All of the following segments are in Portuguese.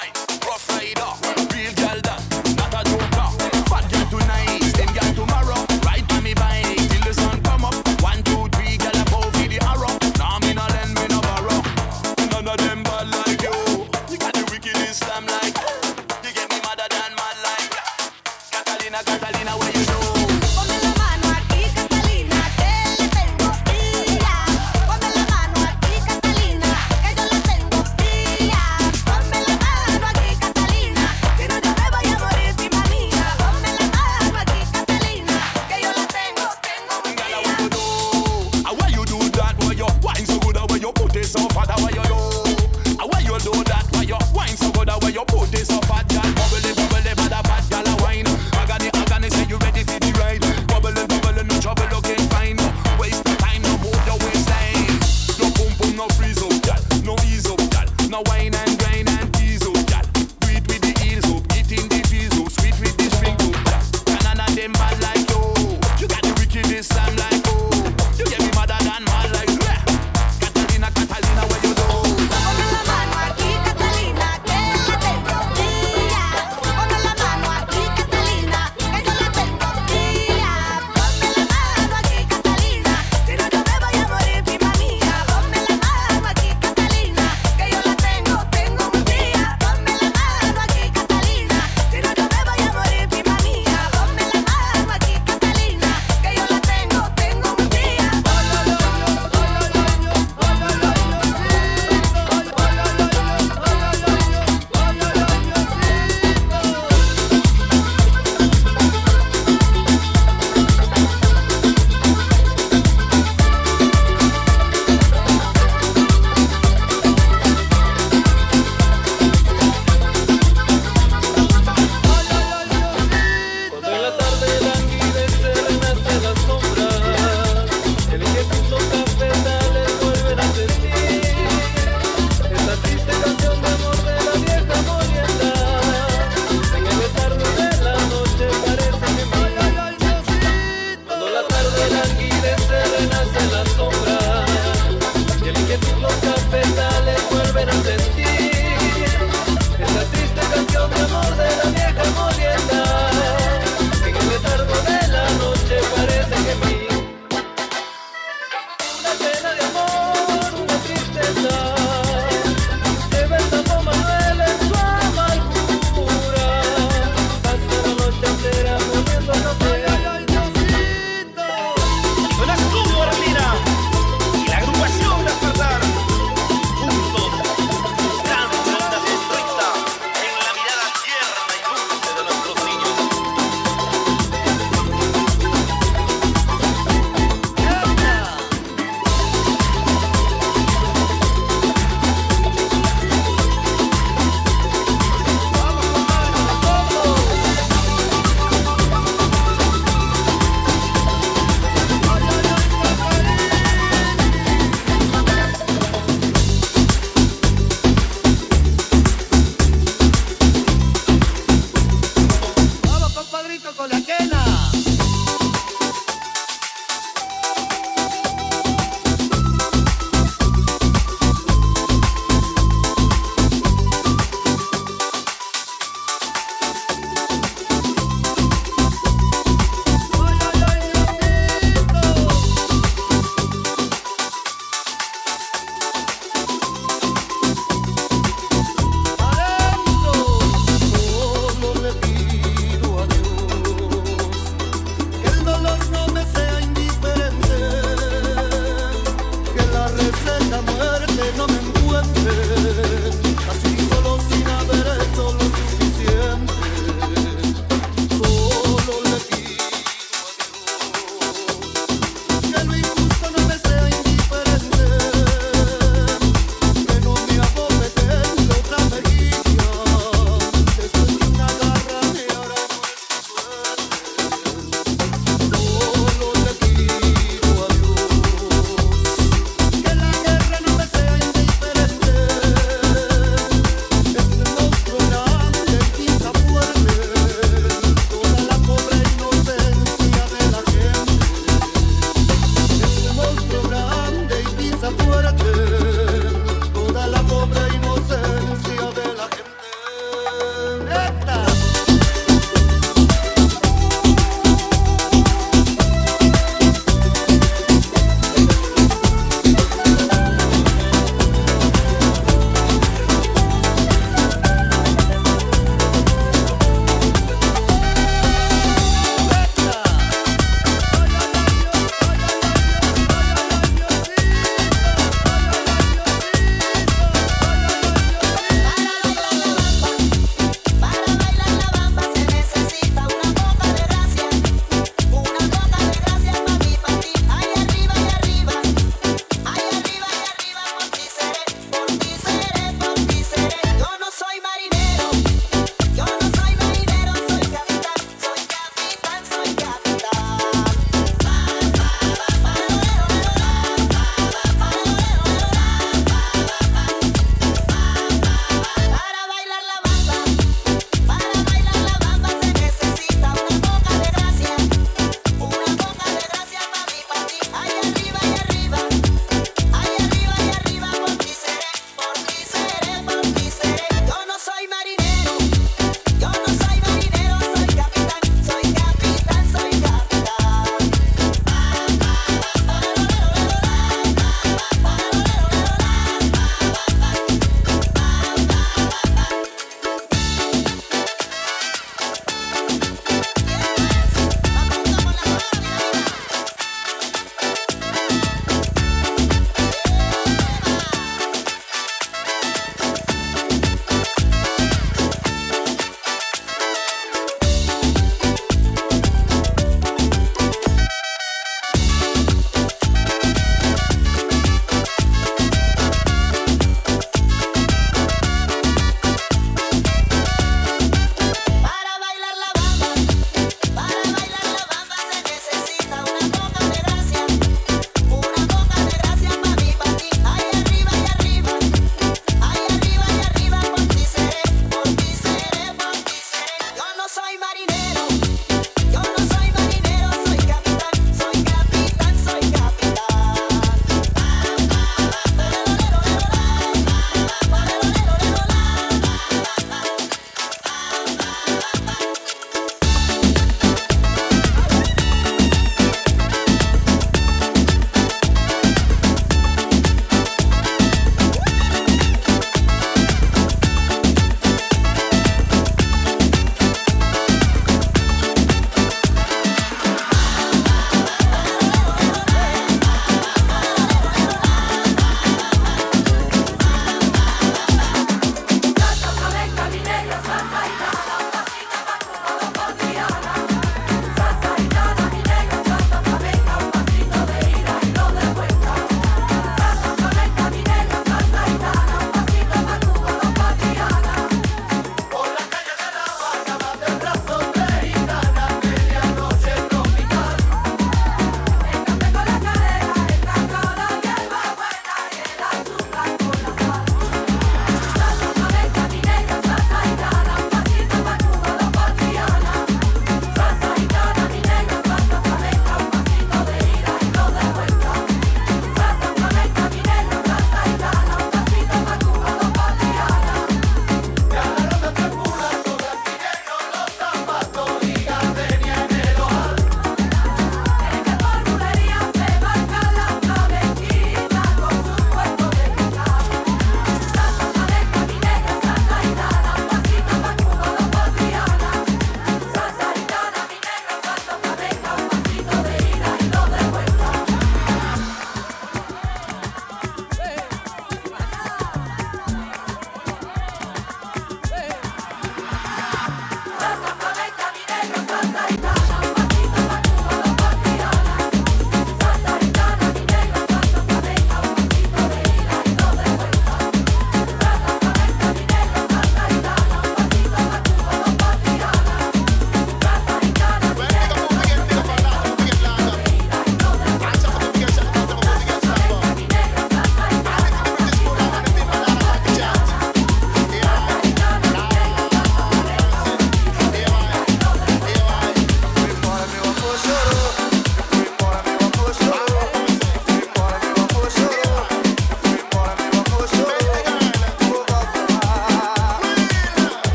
right, rough rider.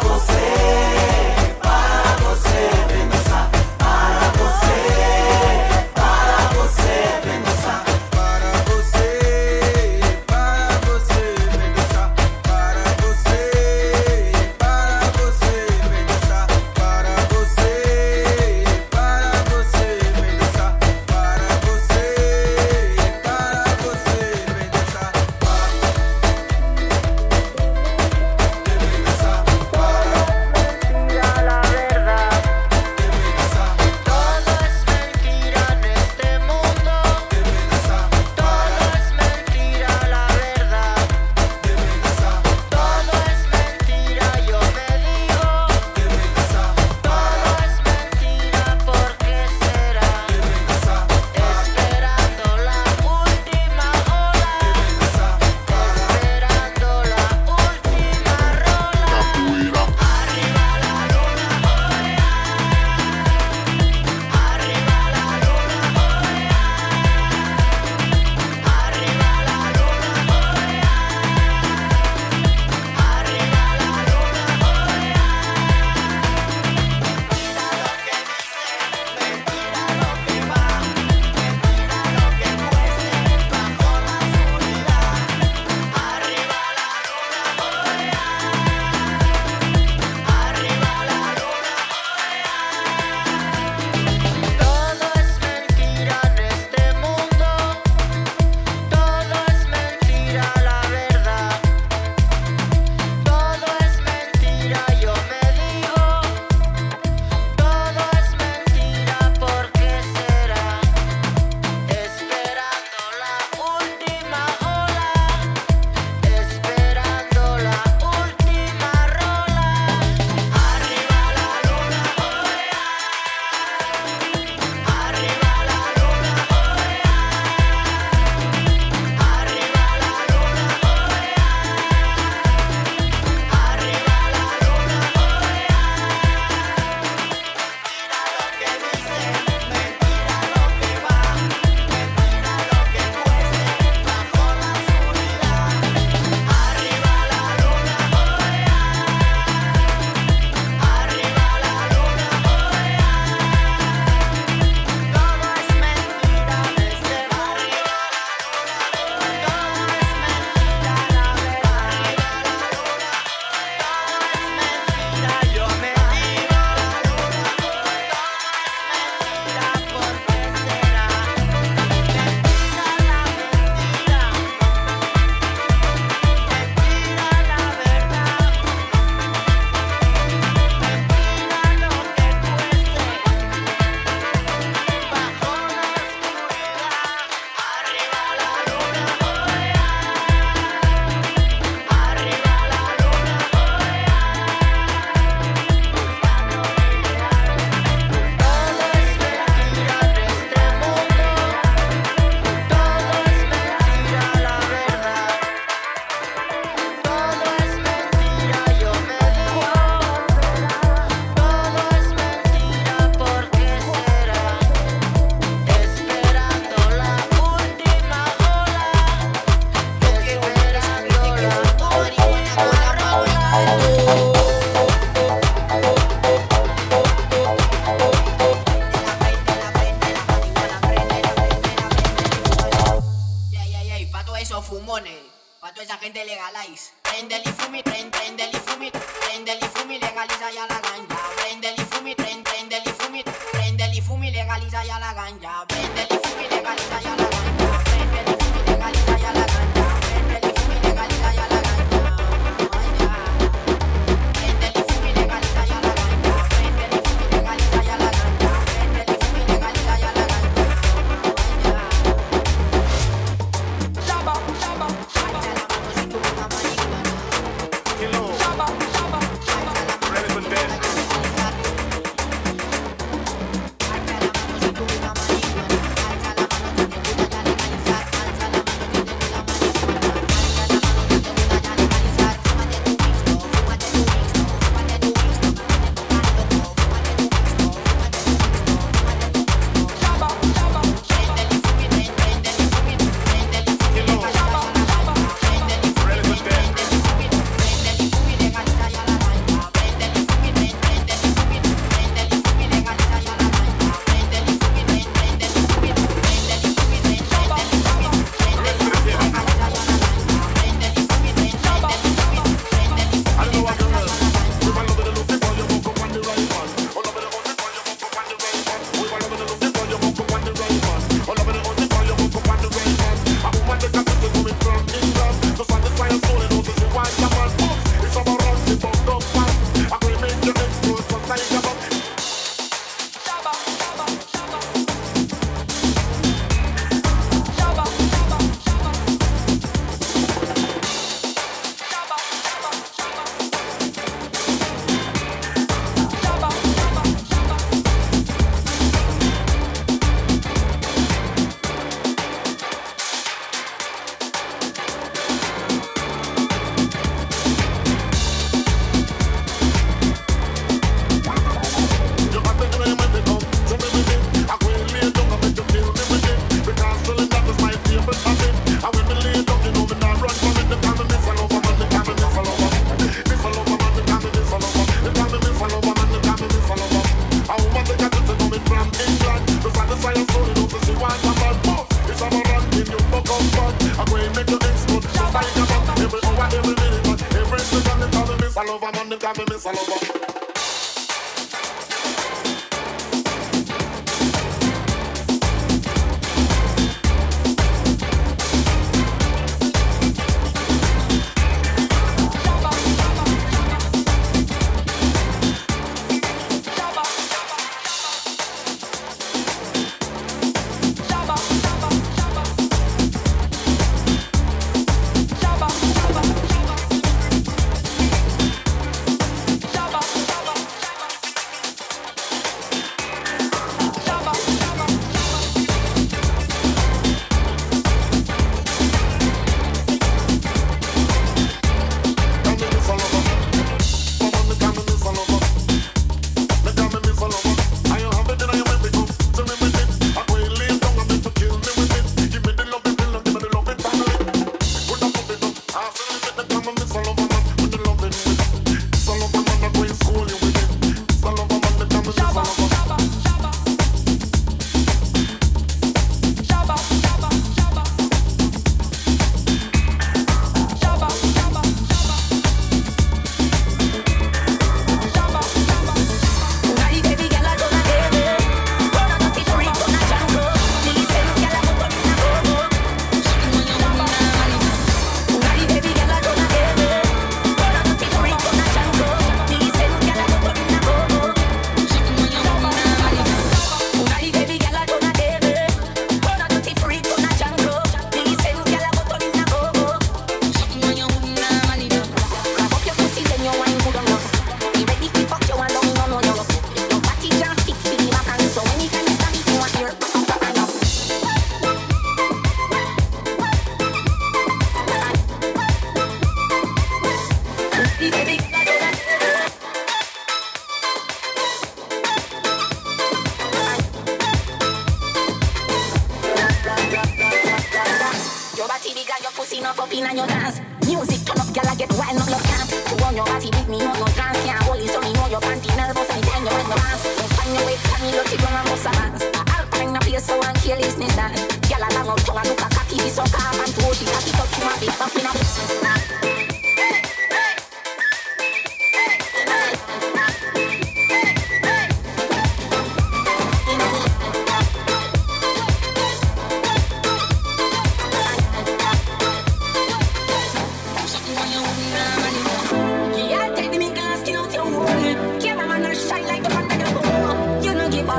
você.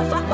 Alpha.